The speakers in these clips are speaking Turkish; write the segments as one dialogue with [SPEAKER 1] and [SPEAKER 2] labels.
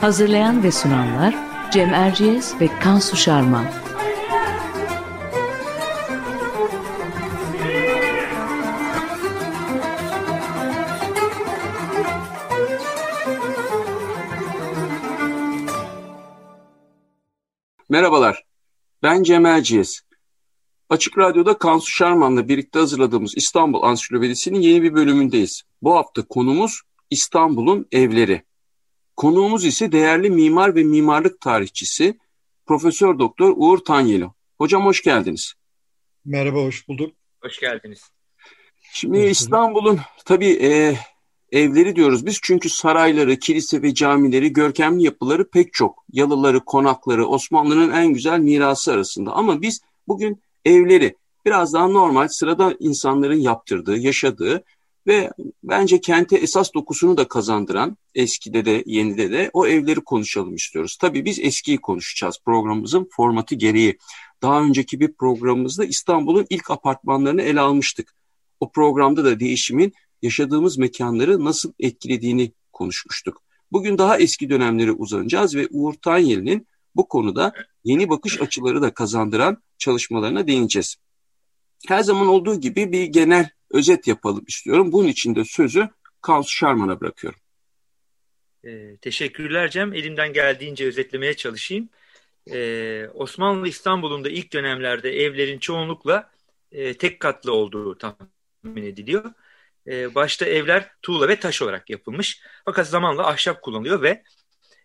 [SPEAKER 1] Hazırlayan ve sunanlar Cem Erciyes ve Kansu Şarman.
[SPEAKER 2] Merhabalar, ben Cem Erciyes. Açık Radyo'da Kansu Şarman'la birlikte hazırladığımız İstanbul Ansiklopedisi'nin yeni bir bölümündeyiz. Bu hafta konumuz İstanbul'un evleri. Konuğumuz ise değerli mimar ve mimarlık tarihçisi Profesör Doktor Uğur Tanyeli. Hocam hoş geldiniz.
[SPEAKER 3] Merhaba, hoş bulduk.
[SPEAKER 4] Hoş geldiniz.
[SPEAKER 2] Şimdi İstanbul'un tabii e, evleri diyoruz biz çünkü sarayları, kilise ve camileri, görkemli yapıları pek çok. Yalıları, konakları Osmanlı'nın en güzel mirası arasında. Ama biz bugün evleri biraz daha normal sırada insanların yaptırdığı, yaşadığı ve bence kente esas dokusunu da kazandıran eskide de yenide de o evleri konuşalım istiyoruz. Tabii biz eskiyi konuşacağız programımızın formatı gereği. Daha önceki bir programımızda İstanbul'un ilk apartmanlarını ele almıştık. O programda da değişimin yaşadığımız mekanları nasıl etkilediğini konuşmuştuk. Bugün daha eski dönemlere uzanacağız ve Uğur Tanyeli'nin bu konuda yeni bakış açıları da kazandıran çalışmalarına değineceğiz. Her zaman olduğu gibi bir genel özet yapalım istiyorum. Bunun için de sözü Kansu Şarman'a bırakıyorum.
[SPEAKER 4] Ee, teşekkürler Cem. Elimden geldiğince özetlemeye çalışayım. Ee, Osmanlı İstanbul'un ilk dönemlerde evlerin çoğunlukla e, tek katlı olduğu tahmin ediliyor. Ee, başta evler tuğla ve taş olarak yapılmış. Fakat zamanla ahşap kullanılıyor ve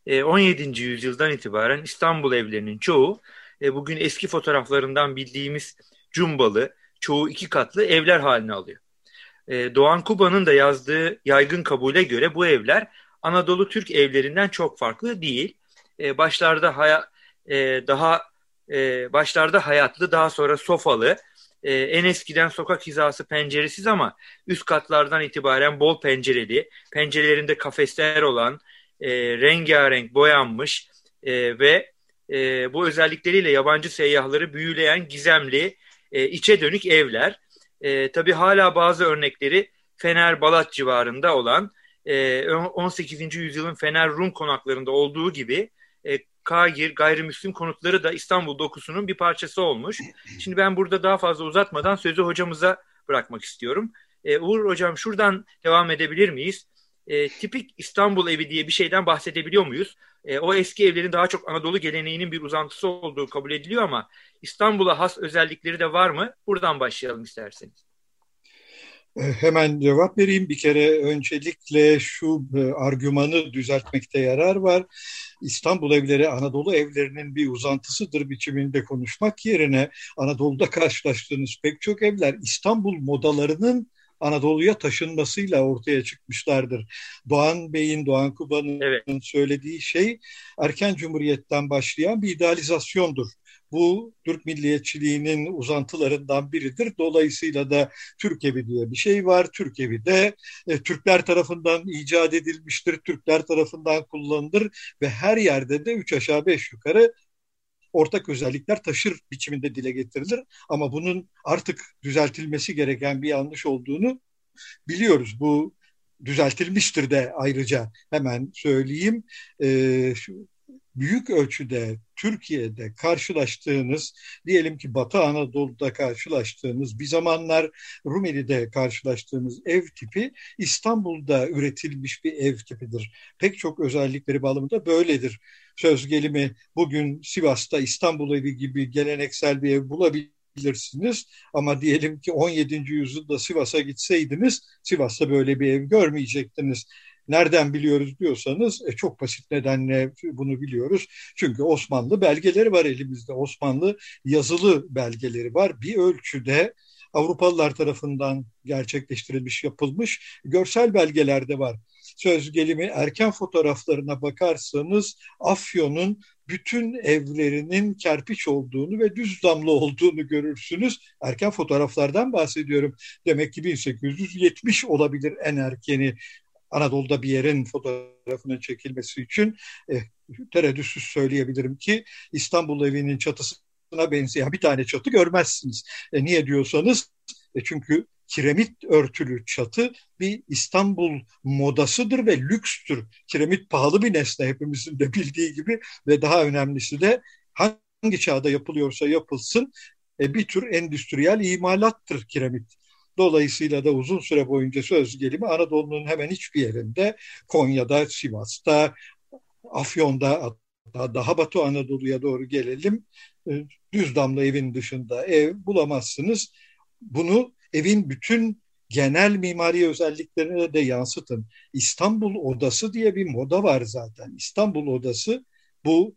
[SPEAKER 4] e, 17. yüzyıldan itibaren İstanbul evlerinin çoğu e, bugün eski fotoğraflarından bildiğimiz cumbalı, çoğu iki katlı evler haline alıyor. E, Doğan Kuba'nın da yazdığı yaygın kabule göre bu evler Anadolu Türk evlerinden çok farklı değil. E, başlarda haya, e, daha e, başlarda hayatlı, daha sonra sofalı, e, en eskiden sokak hizası penceresiz ama üst katlardan itibaren bol pencereli, pencerelerinde kafesler olan, e, rengarenk boyanmış e, ve e, bu özellikleriyle yabancı seyyahları büyüleyen gizemli, e, içe dönük evler. E, tabii hala bazı örnekleri Fener Balat civarında olan e, 18. yüzyılın Fener Rum konaklarında olduğu gibi e, Kagir gayrimüslim konutları da İstanbul dokusunun bir parçası olmuş. Şimdi ben burada daha fazla uzatmadan sözü hocamıza bırakmak istiyorum. E, Uğur hocam şuradan devam edebilir miyiz? E, tipik İstanbul evi diye bir şeyden bahsedebiliyor muyuz? E, o eski evlerin daha çok Anadolu geleneğinin bir uzantısı olduğu kabul ediliyor ama İstanbul'a has özellikleri de var mı? Buradan başlayalım isterseniz.
[SPEAKER 3] E, hemen cevap vereyim. Bir kere öncelikle şu e, argümanı düzeltmekte yarar var. İstanbul evleri Anadolu evlerinin bir uzantısıdır biçiminde konuşmak yerine Anadolu'da karşılaştığınız pek çok evler İstanbul modalarının Anadolu'ya taşınmasıyla ortaya çıkmışlardır. Doğan Bey'in, Doğan Kuba'nın evet. söylediği şey erken cumhuriyetten başlayan bir idealizasyondur. Bu Türk milliyetçiliğinin uzantılarından biridir. Dolayısıyla da Türk evi diye bir şey var. Türk evi de e, Türkler tarafından icat edilmiştir. Türkler tarafından kullanılır ve her yerde de üç aşağı beş yukarı ortak özellikler taşır biçiminde dile getirilir. Ama bunun artık düzeltilmesi gereken bir yanlış olduğunu biliyoruz. Bu düzeltilmiştir de ayrıca hemen söyleyeyim. Şu, büyük ölçüde Türkiye'de karşılaştığınız, diyelim ki Batı Anadolu'da karşılaştığınız, bir zamanlar Rumeli'de karşılaştığınız ev tipi İstanbul'da üretilmiş bir ev tipidir. Pek çok özellikleri bağlamında böyledir. Söz gelimi bugün Sivas'ta İstanbul evi gibi geleneksel bir ev bulabilirsiniz. Ama diyelim ki 17. yüzyılda Sivas'a gitseydiniz Sivas'ta böyle bir ev görmeyecektiniz. Nereden biliyoruz diyorsanız e, çok basit nedenle bunu biliyoruz. Çünkü Osmanlı belgeleri var elimizde. Osmanlı yazılı belgeleri var. Bir ölçüde Avrupalılar tarafından gerçekleştirilmiş, yapılmış görsel belgelerde var. Söz gelimi erken fotoğraflarına bakarsanız Afyon'un bütün evlerinin kerpiç olduğunu ve düz damla olduğunu görürsünüz. Erken fotoğraflardan bahsediyorum. Demek ki 1870 olabilir en erkeni Anadolu'da bir yerin fotoğrafının çekilmesi için e, tereddütsüz söyleyebilirim ki İstanbul evinin çatısına benzeyen bir tane çatı görmezsiniz. E, niye diyorsanız e, çünkü kiremit örtülü çatı bir İstanbul modasıdır ve lükstür. Kiremit pahalı bir nesne hepimizin de bildiği gibi ve daha önemlisi de hangi çağda yapılıyorsa yapılsın e, bir tür endüstriyel imalattır kiremit. Dolayısıyla da uzun süre boyunca söz gelimi Anadolu'nun hemen hiçbir yerinde Konya'da, Sivas'ta, Afyon'da daha Batı Anadolu'ya doğru gelelim. E, düz damla evin dışında ev bulamazsınız. Bunu evin bütün genel mimari özelliklerine de yansıtın. İstanbul Odası diye bir moda var zaten. İstanbul Odası bu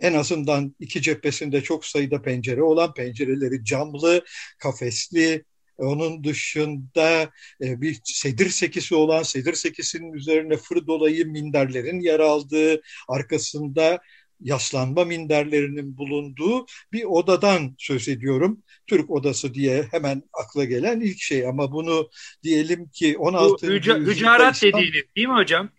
[SPEAKER 3] en azından iki cephesinde çok sayıda pencere olan pencereleri camlı, kafesli, onun dışında e, bir sedir sekisi olan sedir sekisinin üzerine fır dolayı minderlerin yer aldığı, arkasında yaslanma minderlerinin bulunduğu bir odadan söz ediyorum. Türk odası diye hemen akla gelen ilk şey ama bunu diyelim ki 16.
[SPEAKER 4] Bu hüca, hücarat İslam... dediğiniz değil mi hocam?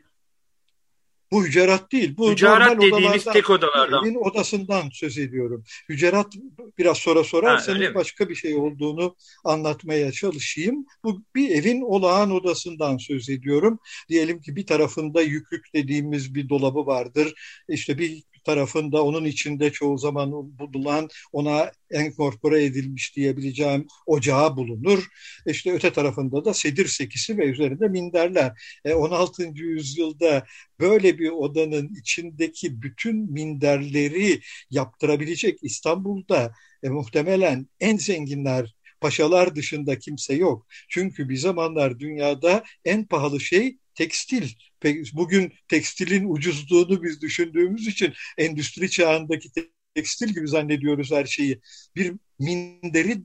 [SPEAKER 3] Bu hücerat değil. Bu
[SPEAKER 4] hücerat dediğiniz tek odalardan.
[SPEAKER 3] Evin odasından söz ediyorum. Hücerat biraz sonra sorarsanız ha, başka bir şey olduğunu anlatmaya çalışayım. Bu bir evin olağan odasından söz ediyorum. Diyelim ki bir tarafında yüklük dediğimiz bir dolabı vardır. İşte bir tarafında onun içinde çoğu zaman bulunan ona enkorpore edilmiş diyebileceğim ocağı bulunur. İşte öte tarafında da sedir sekisi ve üzerinde minderler. E, 16. yüzyılda böyle bir odanın içindeki bütün minderleri yaptırabilecek İstanbul'da e, muhtemelen en zenginler paşalar dışında kimse yok. Çünkü bir zamanlar dünyada en pahalı şey tekstil. Bugün tekstilin ucuzluğunu biz düşündüğümüz için endüstri çağındaki tekstil gibi zannediyoruz her şeyi. Bir minderi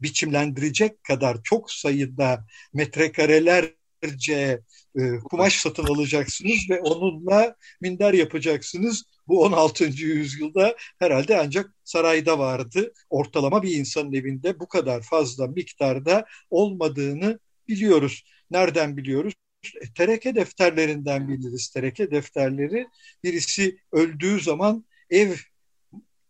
[SPEAKER 3] biçimlendirecek kadar çok sayıda metrekarelerce e, kumaş satın alacaksınız ve onunla minder yapacaksınız. Bu 16. yüzyılda herhalde ancak sarayda vardı. Ortalama bir insanın evinde bu kadar fazla miktarda olmadığını biliyoruz. Nereden biliyoruz? Tereke defterlerinden biliriz. Tereke defterleri birisi öldüğü zaman ev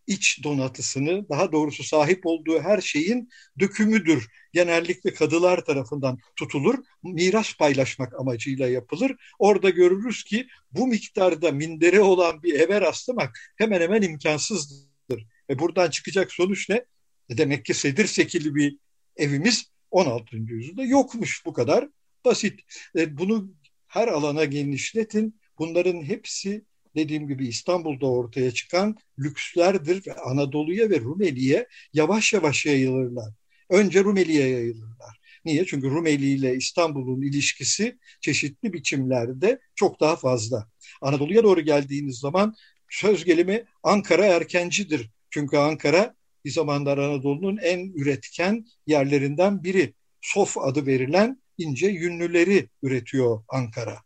[SPEAKER 3] iç donatısını, daha doğrusu sahip olduğu her şeyin dökümüdür. Genellikle kadılar tarafından tutulur, miras paylaşmak amacıyla yapılır. Orada görürüz ki bu miktarda minderi olan bir eve rastlamak hemen hemen imkansızdır. Ve buradan çıkacak sonuç ne? E demek ki sedir sekili bir evimiz 16. yüzyılda yokmuş bu kadar basit. E, bunu her alana genişletin. Bunların hepsi dediğim gibi İstanbul'da ortaya çıkan lükslerdir Anadolu'ya ve Rumeli'ye yavaş yavaş yayılırlar. Önce Rumeli'ye yayılırlar. Niye? Çünkü Rumeli ile İstanbul'un ilişkisi çeşitli biçimlerde çok daha fazla. Anadolu'ya doğru geldiğiniz zaman söz gelimi Ankara erkencidir. Çünkü Ankara bir zamanlar Anadolu'nun en üretken yerlerinden biri. Sof adı verilen ince yünlüleri üretiyor Ankara.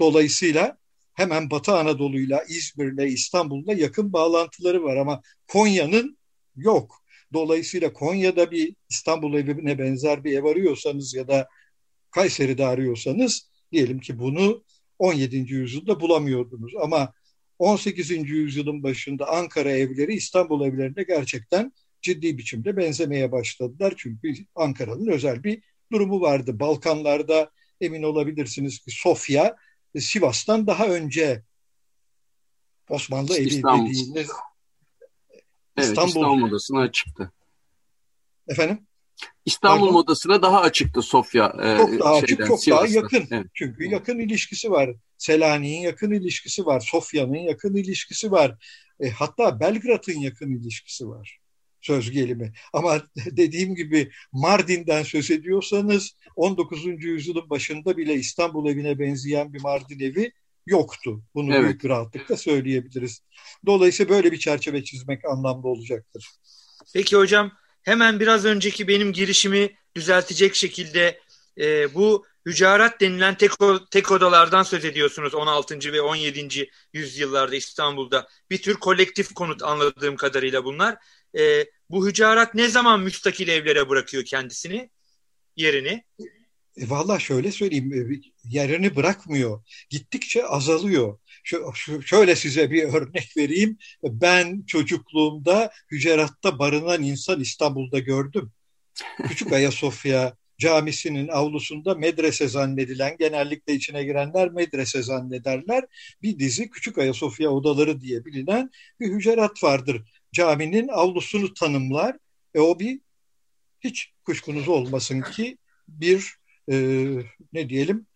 [SPEAKER 3] Dolayısıyla hemen Batı Anadolu'yla, İzmir'le, İstanbul'la yakın bağlantıları var ama Konya'nın yok. Dolayısıyla Konya'da bir İstanbul evine benzer bir ev arıyorsanız ya da Kayseri'de arıyorsanız diyelim ki bunu 17. yüzyılda bulamıyordunuz. Ama 18. yüzyılın başında Ankara evleri İstanbul evlerine gerçekten ciddi biçimde benzemeye başladılar. Çünkü Ankara'nın özel bir durumu vardı. Balkanlarda emin olabilirsiniz ki Sofya e, Sivas'tan daha önce Osmanlı evi İstanbul. dediğiniz
[SPEAKER 2] evet, İstanbul, İstanbul modasına çıktı.
[SPEAKER 3] Efendim?
[SPEAKER 2] İstanbul Pardon? modasına daha açıktı Sofya.
[SPEAKER 3] E, çok daha şeyden, açık, çok Sivas'ta. daha yakın. Evet. Çünkü yakın ilişkisi var. Selanik'in yakın ilişkisi var. Sofya'nın yakın ilişkisi var. E, hatta Belgrad'ın yakın ilişkisi var söz gelimi. Ama dediğim gibi Mardin'den söz ediyorsanız 19. yüzyılın başında bile İstanbul evine benzeyen bir Mardin evi yoktu. Bunu evet. büyük rahatlıkla söyleyebiliriz. Dolayısıyla böyle bir çerçeve çizmek anlamlı olacaktır.
[SPEAKER 4] Peki hocam hemen biraz önceki benim girişimi düzeltecek şekilde e, bu hücarat denilen tek, tek odalardan söz ediyorsunuz 16. ve 17. yüzyıllarda İstanbul'da. Bir tür kolektif konut anladığım kadarıyla bunlar. E, bu hücarat ne zaman müstakil evlere bırakıyor kendisini, yerini?
[SPEAKER 3] E, Valla şöyle söyleyeyim, e, yerini bırakmıyor. Gittikçe azalıyor. Şu, şu, şöyle size bir örnek vereyim. Ben çocukluğumda hüceratta barınan insan İstanbul'da gördüm. Küçük Ayasofya camisinin avlusunda medrese zannedilen, genellikle içine girenler medrese zannederler. Bir dizi Küçük Ayasofya odaları diye bilinen bir hücerat vardır. Caminin avlusunu tanımlar. E o bir hiç kuşkunuz olmasın ki bir e, ne diyelim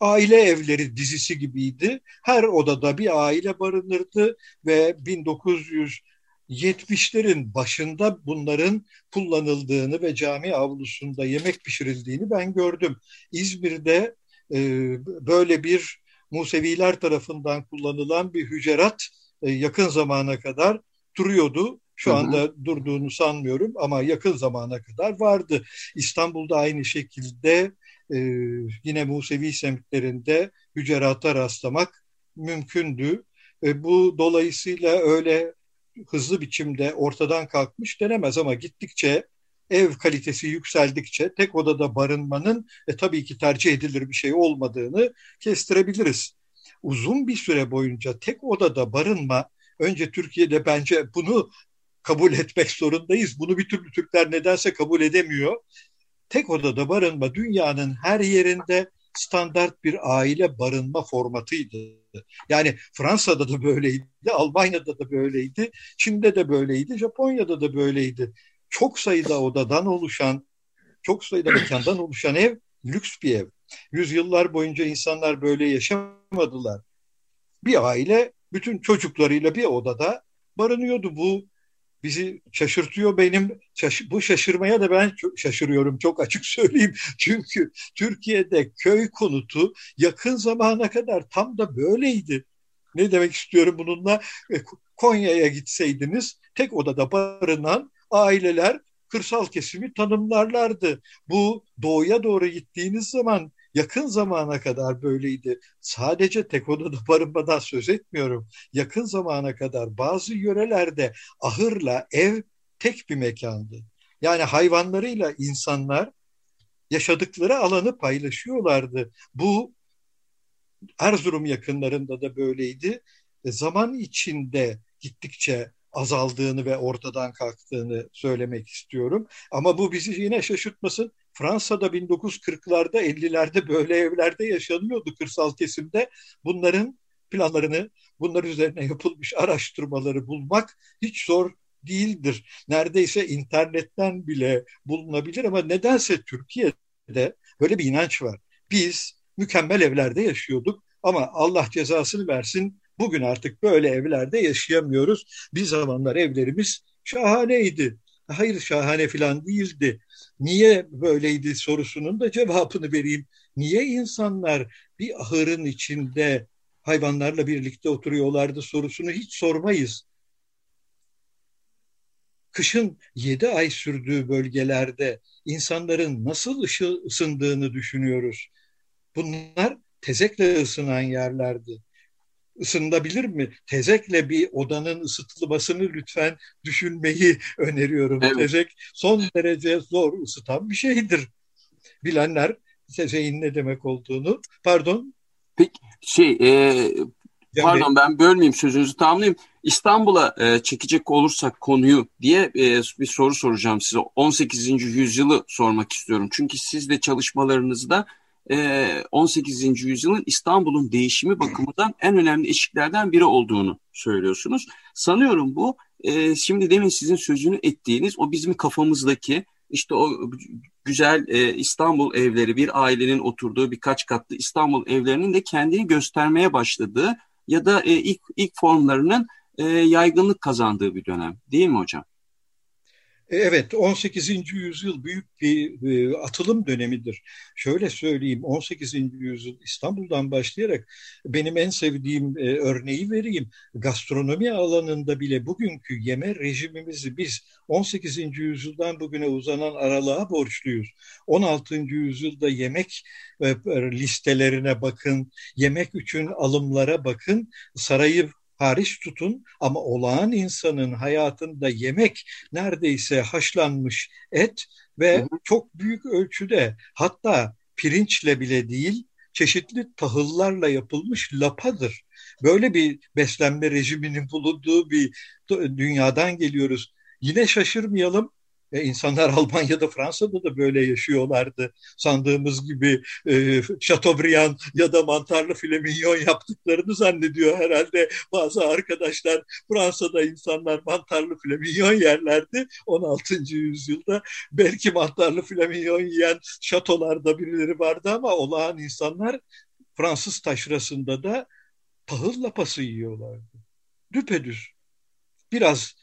[SPEAKER 3] aile evleri dizisi gibiydi. Her odada bir aile barınırdı ve 1970'lerin başında bunların kullanıldığını ve cami avlusunda yemek pişirildiğini ben gördüm. İzmir'de e, böyle bir Museviler tarafından kullanılan bir hücerat e, yakın zamana kadar duruyordu. Şu anda hı hı. durduğunu sanmıyorum ama yakın zamana kadar vardı. İstanbul'da aynı şekilde e, yine Musevi semtlerinde hücerata rastlamak mümkündü. E, bu dolayısıyla öyle hızlı biçimde ortadan kalkmış denemez ama gittikçe ev kalitesi yükseldikçe tek odada barınmanın e, tabii ki tercih edilir bir şey olmadığını kestirebiliriz. Uzun bir süre boyunca tek odada barınma önce Türkiye'de bence bunu kabul etmek zorundayız. Bunu bir türlü Türkler nedense kabul edemiyor. Tek odada barınma dünyanın her yerinde standart bir aile barınma formatıydı. Yani Fransa'da da böyleydi, Almanya'da da böyleydi, Çin'de de böyleydi, Japonya'da da böyleydi. Çok sayıda odadan oluşan, çok sayıda mekandan oluşan ev lüks bir ev. Yüzyıllar boyunca insanlar böyle yaşamadılar. Bir aile bütün çocuklarıyla bir odada barınıyordu. Bu bizi şaşırtıyor benim. Şaş bu şaşırmaya da ben şaşırıyorum çok açık söyleyeyim. Çünkü Türkiye'de köy konutu yakın zamana kadar tam da böyleydi. Ne demek istiyorum bununla? E, Konya'ya gitseydiniz tek odada barınan aileler kırsal kesimi tanımlarlardı. Bu doğuya doğru gittiğiniz zaman yakın zamana kadar böyleydi. Sadece tek odada barınmadan söz etmiyorum. Yakın zamana kadar bazı yörelerde ahırla ev tek bir mekandı. Yani hayvanlarıyla insanlar yaşadıkları alanı paylaşıyorlardı. Bu Erzurum yakınlarında da böyleydi. E, zaman içinde gittikçe azaldığını ve ortadan kalktığını söylemek istiyorum. Ama bu bizi yine şaşırtmasın. Fransa'da 1940'larda 50'lerde böyle evlerde yaşanıyordu kırsal kesimde. Bunların planlarını, bunlar üzerine yapılmış araştırmaları bulmak hiç zor değildir. Neredeyse internetten bile bulunabilir ama nedense Türkiye'de böyle bir inanç var. Biz mükemmel evlerde yaşıyorduk ama Allah cezasını versin bugün artık böyle evlerde yaşayamıyoruz. Bir zamanlar evlerimiz şahaneydi. Hayır şahane falan değildi. Niye böyleydi sorusunun da cevabını vereyim. Niye insanlar bir ahırın içinde hayvanlarla birlikte oturuyorlardı sorusunu hiç sormayız. Kışın yedi ay sürdüğü bölgelerde insanların nasıl ısındığını düşünüyoruz. Bunlar tezekle ısınan yerlerdi ısınabilir mi? Tezekle bir odanın ısıtılmasını lütfen düşünmeyi öneriyorum. Evet. Tezek son derece zor ısıtan bir şeydir. Bilenler tezeğin ne demek olduğunu. Pardon.
[SPEAKER 2] Peki şey e, pardon ben bölmeyeyim sözünüzü tamamlayayım. İstanbul'a e, çekecek olursak konuyu diye e, bir soru soracağım size. 18. yüzyılı sormak istiyorum. Çünkü siz de çalışmalarınızda 18. Ee, yüzyılın İstanbul'un değişimi bakımından en önemli eşiklerden biri olduğunu söylüyorsunuz. Sanıyorum bu e, şimdi demin sizin sözünü ettiğiniz o bizim kafamızdaki işte o güzel e, İstanbul evleri bir ailenin oturduğu birkaç katlı İstanbul evlerinin de kendini göstermeye başladığı ya da e, ilk ilk formlarının yaygınlık kazandığı bir dönem değil mi hocam?
[SPEAKER 3] E, evet 18. yüzyıl büyük bir e, atılım dönemidir. Şöyle söyleyeyim 18. yüzyıl İstanbul'dan başlayarak benim en sevdiğim e, örneği vereyim. Gastronomi alanında bile bugünkü yeme rejimimizi biz 18. yüzyıldan bugüne uzanan aralığa borçluyuz. 16. yüzyılda yemek listelerine bakın, yemek için alımlara bakın, sarayı hariç tutun ama olağan insanın hayatında yemek neredeyse haşlanmış et ve çok büyük ölçüde hatta pirinçle bile değil çeşitli tahıllarla yapılmış lapadır. Böyle bir beslenme rejiminin bulunduğu bir dünyadan geliyoruz. Yine şaşırmayalım e, insanlar Almanya'da, Fransa'da da böyle yaşıyorlardı. Sandığımız gibi e, Chateaubriand ya da mantarlı file mignon yaptıklarını zannediyor herhalde bazı arkadaşlar. Fransa'da insanlar mantarlı file mignon yerlerdi 16. yüzyılda. Belki mantarlı file mignon yiyen şatolarda birileri vardı ama olağan insanlar Fransız taşrasında da tahıl lapası yiyorlardı. Düpedüz. Biraz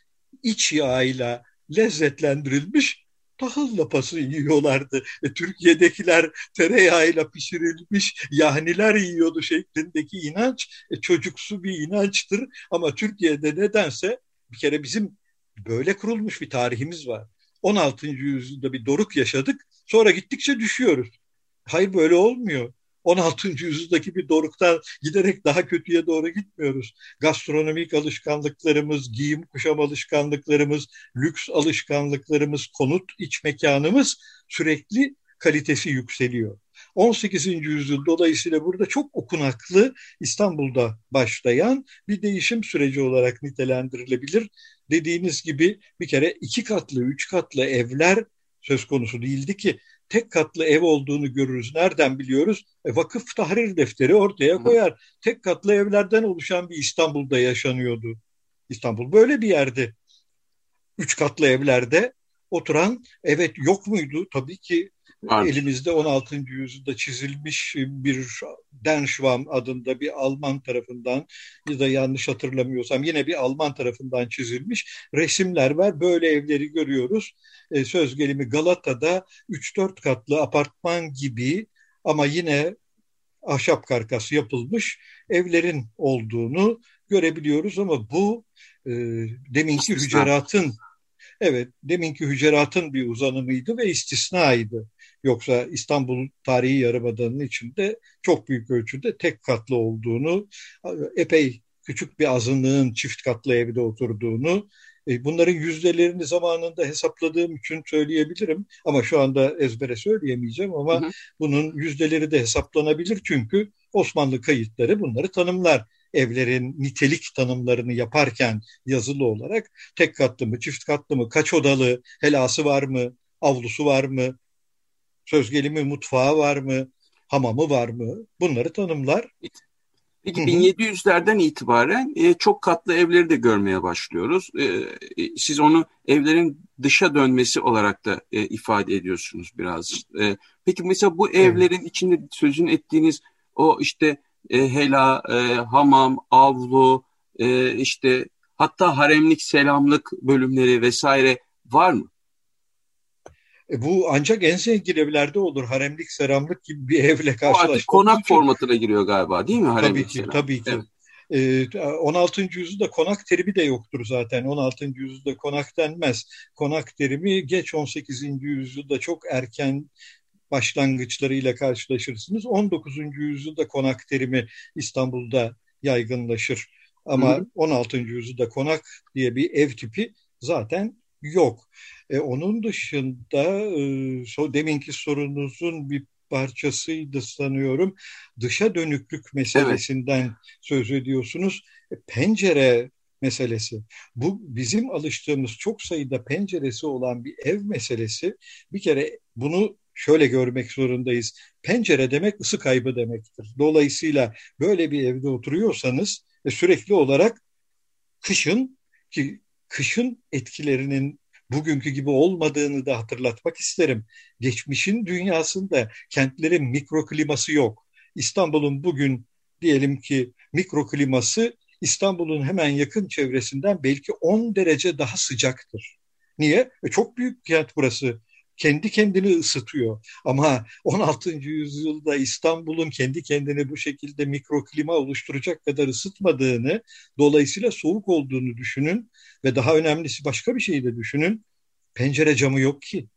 [SPEAKER 3] iç yağıyla lezzetlendirilmiş tahıl lapası yiyorlardı. E, Türkiye'dekiler tereyağıyla pişirilmiş yahniler yiyordu şeklindeki inanç e, çocuksu bir inançtır. Ama Türkiye'de nedense bir kere bizim böyle kurulmuş bir tarihimiz var. 16. yüzyılda bir doruk yaşadık. Sonra gittikçe düşüyoruz. Hayır böyle olmuyor. 16. yüzyıldaki bir doruktan giderek daha kötüye doğru gitmiyoruz. Gastronomik alışkanlıklarımız, giyim kuşam alışkanlıklarımız, lüks alışkanlıklarımız, konut iç mekanımız sürekli kalitesi yükseliyor. 18. yüzyıl dolayısıyla burada çok okunaklı İstanbul'da başlayan bir değişim süreci olarak nitelendirilebilir. Dediğiniz gibi bir kere iki katlı, üç katlı evler söz konusu değildi ki tek katlı ev olduğunu görürüz. Nereden biliyoruz? E, vakıf tahrir defteri ortaya koyar. Tek katlı evlerden oluşan bir İstanbul'da yaşanıyordu. İstanbul böyle bir yerdi. Üç katlı evlerde oturan evet yok muydu? Tabii ki Var. Elimizde 16. yüzyılda çizilmiş bir Denschwam adında bir Alman tarafından ya da yanlış hatırlamıyorsam yine bir Alman tarafından çizilmiş resimler var. Böyle evleri görüyoruz. E, söz gelimi Galata'da 3-4 katlı apartman gibi ama yine ahşap karkas yapılmış evlerin olduğunu görebiliyoruz ama bu e, deminki hüceratın evet deminki hüceratın bir uzanımıydı ve istisnaydı. Yoksa İstanbul tarihi yarımadanın içinde çok büyük ölçüde tek katlı olduğunu, epey küçük bir azınlığın çift katlı evde oturduğunu, e, bunların yüzdelerini zamanında hesapladığım için söyleyebilirim ama şu anda ezbere söyleyemeyeceğim ama hı hı. bunun yüzdeleri de hesaplanabilir çünkü Osmanlı kayıtları bunları tanımlar. Evlerin nitelik tanımlarını yaparken yazılı olarak tek katlı mı, çift katlı mı, kaç odalı, helası var mı, avlusu var mı, söz gelimi mutfağı var mı, hamamı var mı? Bunları tanımlar.
[SPEAKER 2] Peki 1700'lerden itibaren e, çok katlı evleri de görmeye başlıyoruz. E, e, siz onu evlerin dışa dönmesi olarak da e, ifade ediyorsunuz biraz. E, peki mesela bu evlerin içinde sözün ettiğiniz o işte e, hela, e, hamam, avlu, e, işte hatta haremlik, selamlık bölümleri vesaire var mı?
[SPEAKER 3] E bu ancak en zengin evlerde olur. Haremlik, seramlık gibi bir evle karşılaşmak.
[SPEAKER 2] konak için. formatına giriyor galiba değil mi?
[SPEAKER 3] Haremlik, tabii ki, seram. tabii ki. Evet. 16. E, yüzyılda konak terimi de yoktur zaten. 16. yüzyılda konak denmez. Konak terimi geç 18. yüzyılda çok erken başlangıçlarıyla karşılaşırsınız. 19. yüzyılda konak terimi İstanbul'da yaygınlaşır. Ama Hı. 16. yüzyılda konak diye bir ev tipi zaten yok. E, onun dışında e, so, deminki sorunuzun bir parçasıydı sanıyorum. Dışa dönüklük meselesinden evet. söz ediyorsunuz. E, pencere meselesi. Bu bizim alıştığımız çok sayıda penceresi olan bir ev meselesi. Bir kere bunu şöyle görmek zorundayız. Pencere demek ısı kaybı demektir. Dolayısıyla böyle bir evde oturuyorsanız e, sürekli olarak kışın ki kışın etkilerinin bugünkü gibi olmadığını da hatırlatmak isterim. Geçmişin dünyasında kentlerin mikrokliması yok. İstanbul'un bugün diyelim ki mikrokliması İstanbul'un hemen yakın çevresinden belki 10 derece daha sıcaktır. Niye? E çok büyük kent burası. Kendi kendini ısıtıyor. Ama 16. yüzyılda İstanbul'un kendi kendini bu şekilde mikroklima oluşturacak kadar ısıtmadığını, dolayısıyla soğuk olduğunu düşünün ve daha önemlisi başka bir şey de düşünün. Pencere camı yok ki.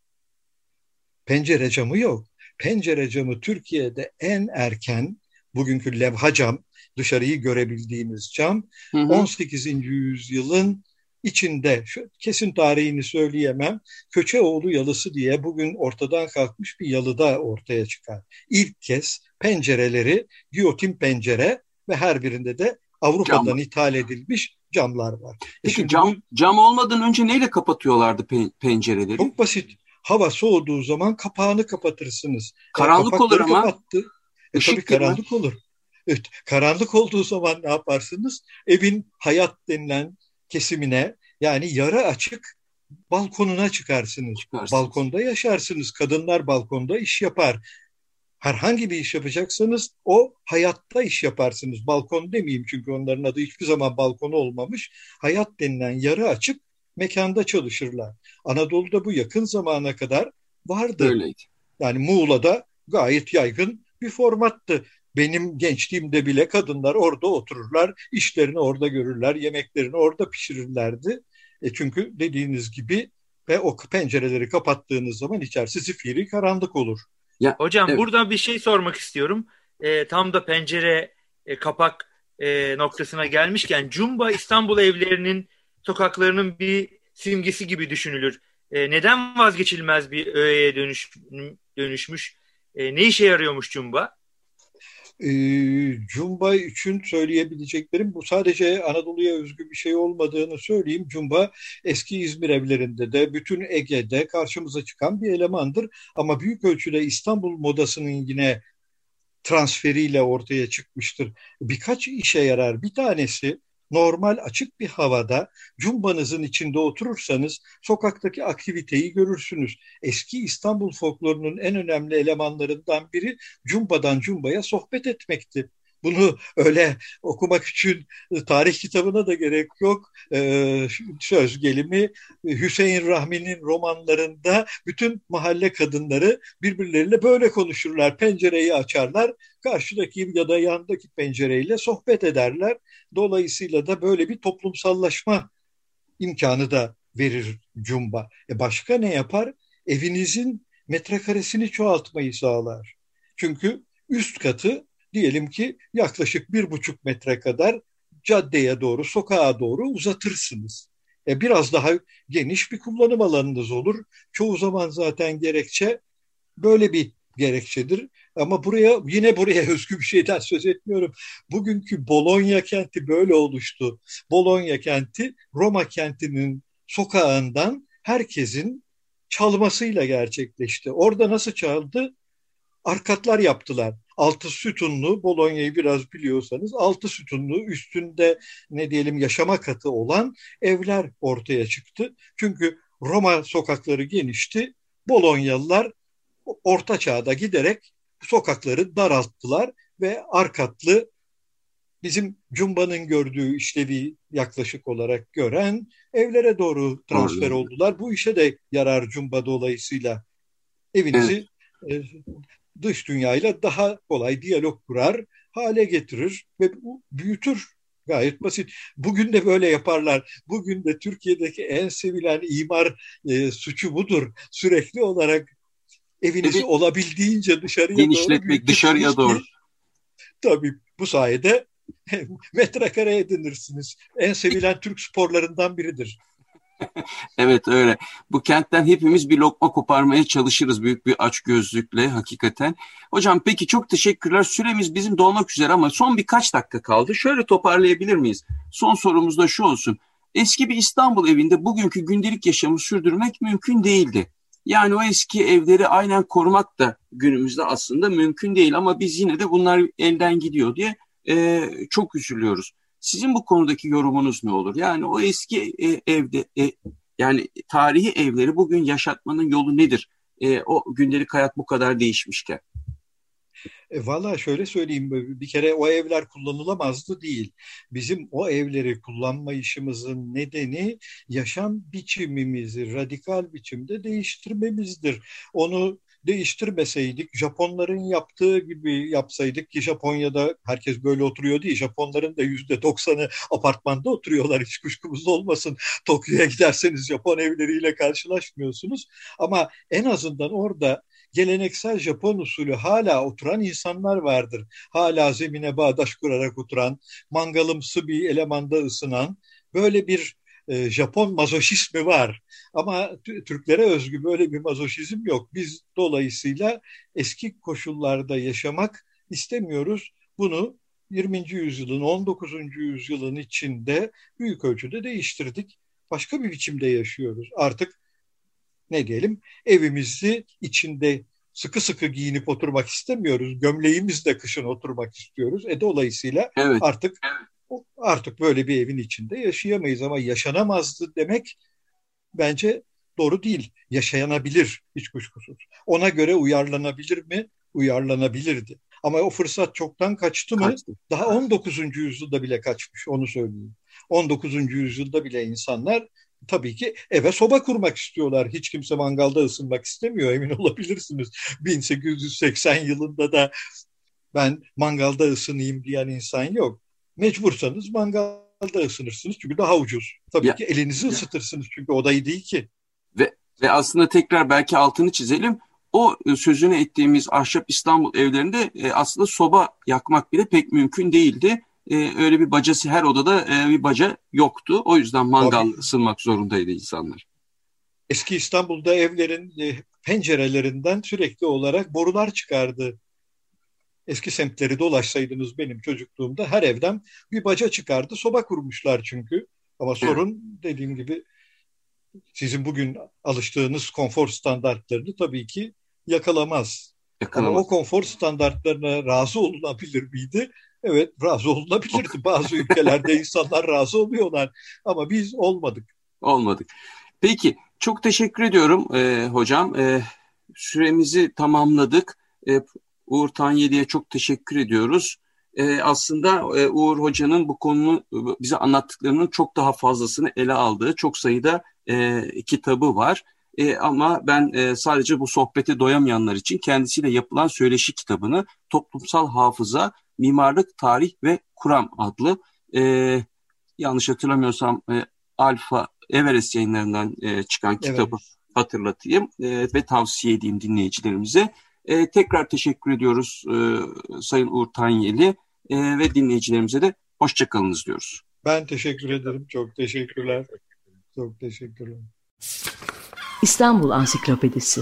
[SPEAKER 3] Pencere camı yok. Pencere camı Türkiye'de en erken bugünkü levha cam, dışarıyı görebildiğimiz cam hı hı. 18. yüzyılın içinde şu kesin tarihini söyleyemem Köçeoğlu yalısı diye bugün ortadan kalkmış bir yalıda ortaya çıkar. İlk kez pencereleri giyotin pencere ve her birinde de Avrupa'dan cam. ithal edilmiş camlar var. E
[SPEAKER 2] Peki e cam, bu, cam olmadan önce neyle kapatıyorlardı pen, pencereleri?
[SPEAKER 3] Çok basit. Hava soğuduğu zaman kapağını kapatırsınız.
[SPEAKER 2] Karanlık yani olur ama. Kapattı.
[SPEAKER 3] E tabii karanlık olur. Evet, karanlık olduğu zaman ne yaparsınız? Evin hayat denilen kesimine yani yarı açık balkonuna çıkarsınız. çıkarsınız. Balkonda yaşarsınız. Kadınlar balkonda iş yapar. Herhangi bir iş yapacaksanız o hayatta iş yaparsınız. Balkon demeyeyim çünkü onların adı hiçbir zaman balkonu olmamış. Hayat denilen yarı açık mekanda çalışırlar. Anadolu'da bu yakın zamana kadar vardı. Öyleydi. Yani Muğla'da gayet yaygın bir formattı. Benim gençliğimde bile kadınlar orada otururlar, işlerini orada görürler, yemeklerini orada pişirirlerdi. E çünkü dediğiniz gibi ve o pencereleri kapattığınız zaman içerisi zifiri karanlık olur.
[SPEAKER 4] Ya, Hocam evet. burada bir şey sormak istiyorum. E, tam da pencere e, kapak e, noktasına gelmişken Cumba İstanbul evlerinin sokaklarının bir simgesi gibi düşünülür. E, neden vazgeçilmez bir öğeye dönüş, dönüşmüş? E, ne işe yarıyormuş Cumba?
[SPEAKER 3] E, Cumba için söyleyebileceklerim bu sadece Anadolu'ya özgü bir şey olmadığını söyleyeyim. Cumba eski İzmir evlerinde de bütün Ege'de karşımıza çıkan bir elemandır. Ama büyük ölçüde İstanbul modasının yine transferiyle ortaya çıkmıştır. Birkaç işe yarar. Bir tanesi normal açık bir havada cumbanızın içinde oturursanız sokaktaki aktiviteyi görürsünüz. Eski İstanbul folklorunun en önemli elemanlarından biri cumbadan cumbaya sohbet etmekti. Bunu öyle okumak için tarih kitabına da gerek yok. Ee, söz gelimi Hüseyin Rahmi'nin romanlarında bütün mahalle kadınları birbirleriyle böyle konuşurlar. Pencereyi açarlar. Karşıdaki ya da yandaki pencereyle sohbet ederler. Dolayısıyla da böyle bir toplumsallaşma imkanı da verir Cumba. E başka ne yapar? Evinizin metrekaresini çoğaltmayı sağlar. Çünkü üst katı diyelim ki yaklaşık bir buçuk metre kadar caddeye doğru, sokağa doğru uzatırsınız. E biraz daha geniş bir kullanım alanınız olur. Çoğu zaman zaten gerekçe böyle bir gerekçedir. Ama buraya yine buraya özgü bir şeyden söz etmiyorum. Bugünkü Bologna kenti böyle oluştu. Bologna kenti Roma kentinin sokağından herkesin çalmasıyla gerçekleşti. Orada nasıl çaldı? Arkatlar yaptılar altı sütunlu Bolonya'yı biraz biliyorsanız altı sütunlu üstünde ne diyelim yaşama katı olan evler ortaya çıktı. Çünkü Roma sokakları genişti. Bolonyalılar orta çağda giderek sokakları daralttılar ve arkatlı bizim Cumba'nın gördüğü işlevi yaklaşık olarak gören evlere doğru transfer oldular. Bu işe de yarar Cumba dolayısıyla. Evinizi evet. Dış dünyayla daha kolay diyalog kurar, hale getirir ve büyütür. Gayet basit. Bugün de böyle yaparlar. Bugün de Türkiye'deki en sevilen imar e, suçu budur. Sürekli olarak evinizi evet. olabildiğince dışarıya
[SPEAKER 2] Genişletmek, doğru dışarıya doğru.
[SPEAKER 3] Tabii bu sayede metrekare edinirsiniz. En sevilen Türk sporlarından biridir.
[SPEAKER 2] evet öyle. Bu kentten hepimiz bir lokma koparmaya çalışırız büyük bir aç gözlükle hakikaten. Hocam peki çok teşekkürler. Süremiz bizim dolmak üzere ama son birkaç dakika kaldı. Şöyle toparlayabilir miyiz? Son sorumuz da şu olsun. Eski bir İstanbul evinde bugünkü gündelik yaşamı sürdürmek mümkün değildi. Yani o eski evleri aynen korumak da günümüzde aslında mümkün değil ama biz yine de bunlar elden gidiyor diye e, çok üzülüyoruz. Sizin bu konudaki yorumunuz ne olur? Yani o eski e, evde e, yani tarihi evleri bugün yaşatmanın yolu nedir? E, o gündelik hayat bu kadar değişmişken.
[SPEAKER 3] E, Valla şöyle söyleyeyim bir kere o evler kullanılamazdı değil. Bizim o evleri kullanma işimizin nedeni yaşam biçimimizi radikal biçimde değiştirmemizdir. Onu değiştirmeseydik, Japonların yaptığı gibi yapsaydık ki Japonya'da herkes böyle oturuyor değil. Japonların da yüzde doksanı apartmanda oturuyorlar hiç kuşkumuz olmasın. Tokyo'ya giderseniz Japon evleriyle karşılaşmıyorsunuz. Ama en azından orada geleneksel Japon usulü hala oturan insanlar vardır. Hala zemine bağdaş kurarak oturan, mangalımsı bir elemanda ısınan, böyle bir e, Japon mazoşismi var. Ama Türklere özgü böyle bir mazoşizm yok. Biz dolayısıyla eski koşullarda yaşamak istemiyoruz. Bunu 20. yüzyılın, 19. yüzyılın içinde büyük ölçüde değiştirdik. Başka bir biçimde yaşıyoruz. Artık ne diyelim evimizi içinde sıkı sıkı giyinip oturmak istemiyoruz. Gömleğimizle kışın oturmak istiyoruz. E dolayısıyla evet. artık artık böyle bir evin içinde yaşayamayız ama yaşanamazdı demek bence doğru değil. Yaşayanabilir hiç kuşkusuz. Ona göre uyarlanabilir mi? Uyarlanabilirdi. Ama o fırsat çoktan kaçtı mı? Kaçtı. Daha 19. yüzyılda bile kaçmış onu söyleyeyim. 19. yüzyılda bile insanlar tabii ki eve soba kurmak istiyorlar. Hiç kimse mangalda ısınmak istemiyor emin olabilirsiniz. 1880 yılında da ben mangalda ısınayım diyen insan yok. Mecbursanız mangalda ısınırsınız çünkü daha ucuz. Tabii ya, ki elinizi ya. ısıtırsınız çünkü odayı değil ki.
[SPEAKER 2] Ve, ve aslında tekrar belki altını çizelim. O e, sözünü ettiğimiz ahşap İstanbul evlerinde e, aslında soba yakmak bile pek mümkün değildi e, öyle bir bacası her odada e, bir baca yoktu. O yüzden mangal Tabii. ısınmak zorundaydı insanlar.
[SPEAKER 3] Eski İstanbul'da evlerin e, pencerelerinden sürekli olarak borular çıkardı. Eski semtleri dolaşsaydınız benim çocukluğumda her evden bir baca çıkardı. Soba kurmuşlar çünkü. Ama sorun dediğim gibi sizin bugün alıştığınız konfor standartlarını tabii ki yakalamaz. Yakalamaz. Ama o konfor standartlarına razı olunabilir miydi? Evet razı olunabilirdi. Bazı ülkelerde insanlar razı oluyorlar ama biz olmadık.
[SPEAKER 2] Olmadık. Peki çok teşekkür ediyorum e, hocam. E, süremizi tamamladık. E, Uğur Tanyeli'ye çok teşekkür ediyoruz. E, aslında e, Uğur Hoca'nın bu konunu bize anlattıklarının çok daha fazlasını ele aldığı çok sayıda e, kitabı var. E, ama ben e, sadece bu sohbete doyamayanlar için kendisiyle yapılan söyleşi kitabını Toplumsal Hafıza Mimarlık, Tarih ve Kuram adlı e, yanlış hatırlamıyorsam e, Alfa Everest yayınlarından e, çıkan kitabı evet. hatırlatayım e, ve tavsiye edeyim dinleyicilerimize. E, tekrar teşekkür ediyoruz e, Sayın Uğur Tanyeli e, ve dinleyicilerimize de hoşçakalınız diyoruz.
[SPEAKER 3] Ben teşekkür ederim. Çok teşekkürler. Çok teşekkürler.
[SPEAKER 1] İstanbul Ansiklopedisi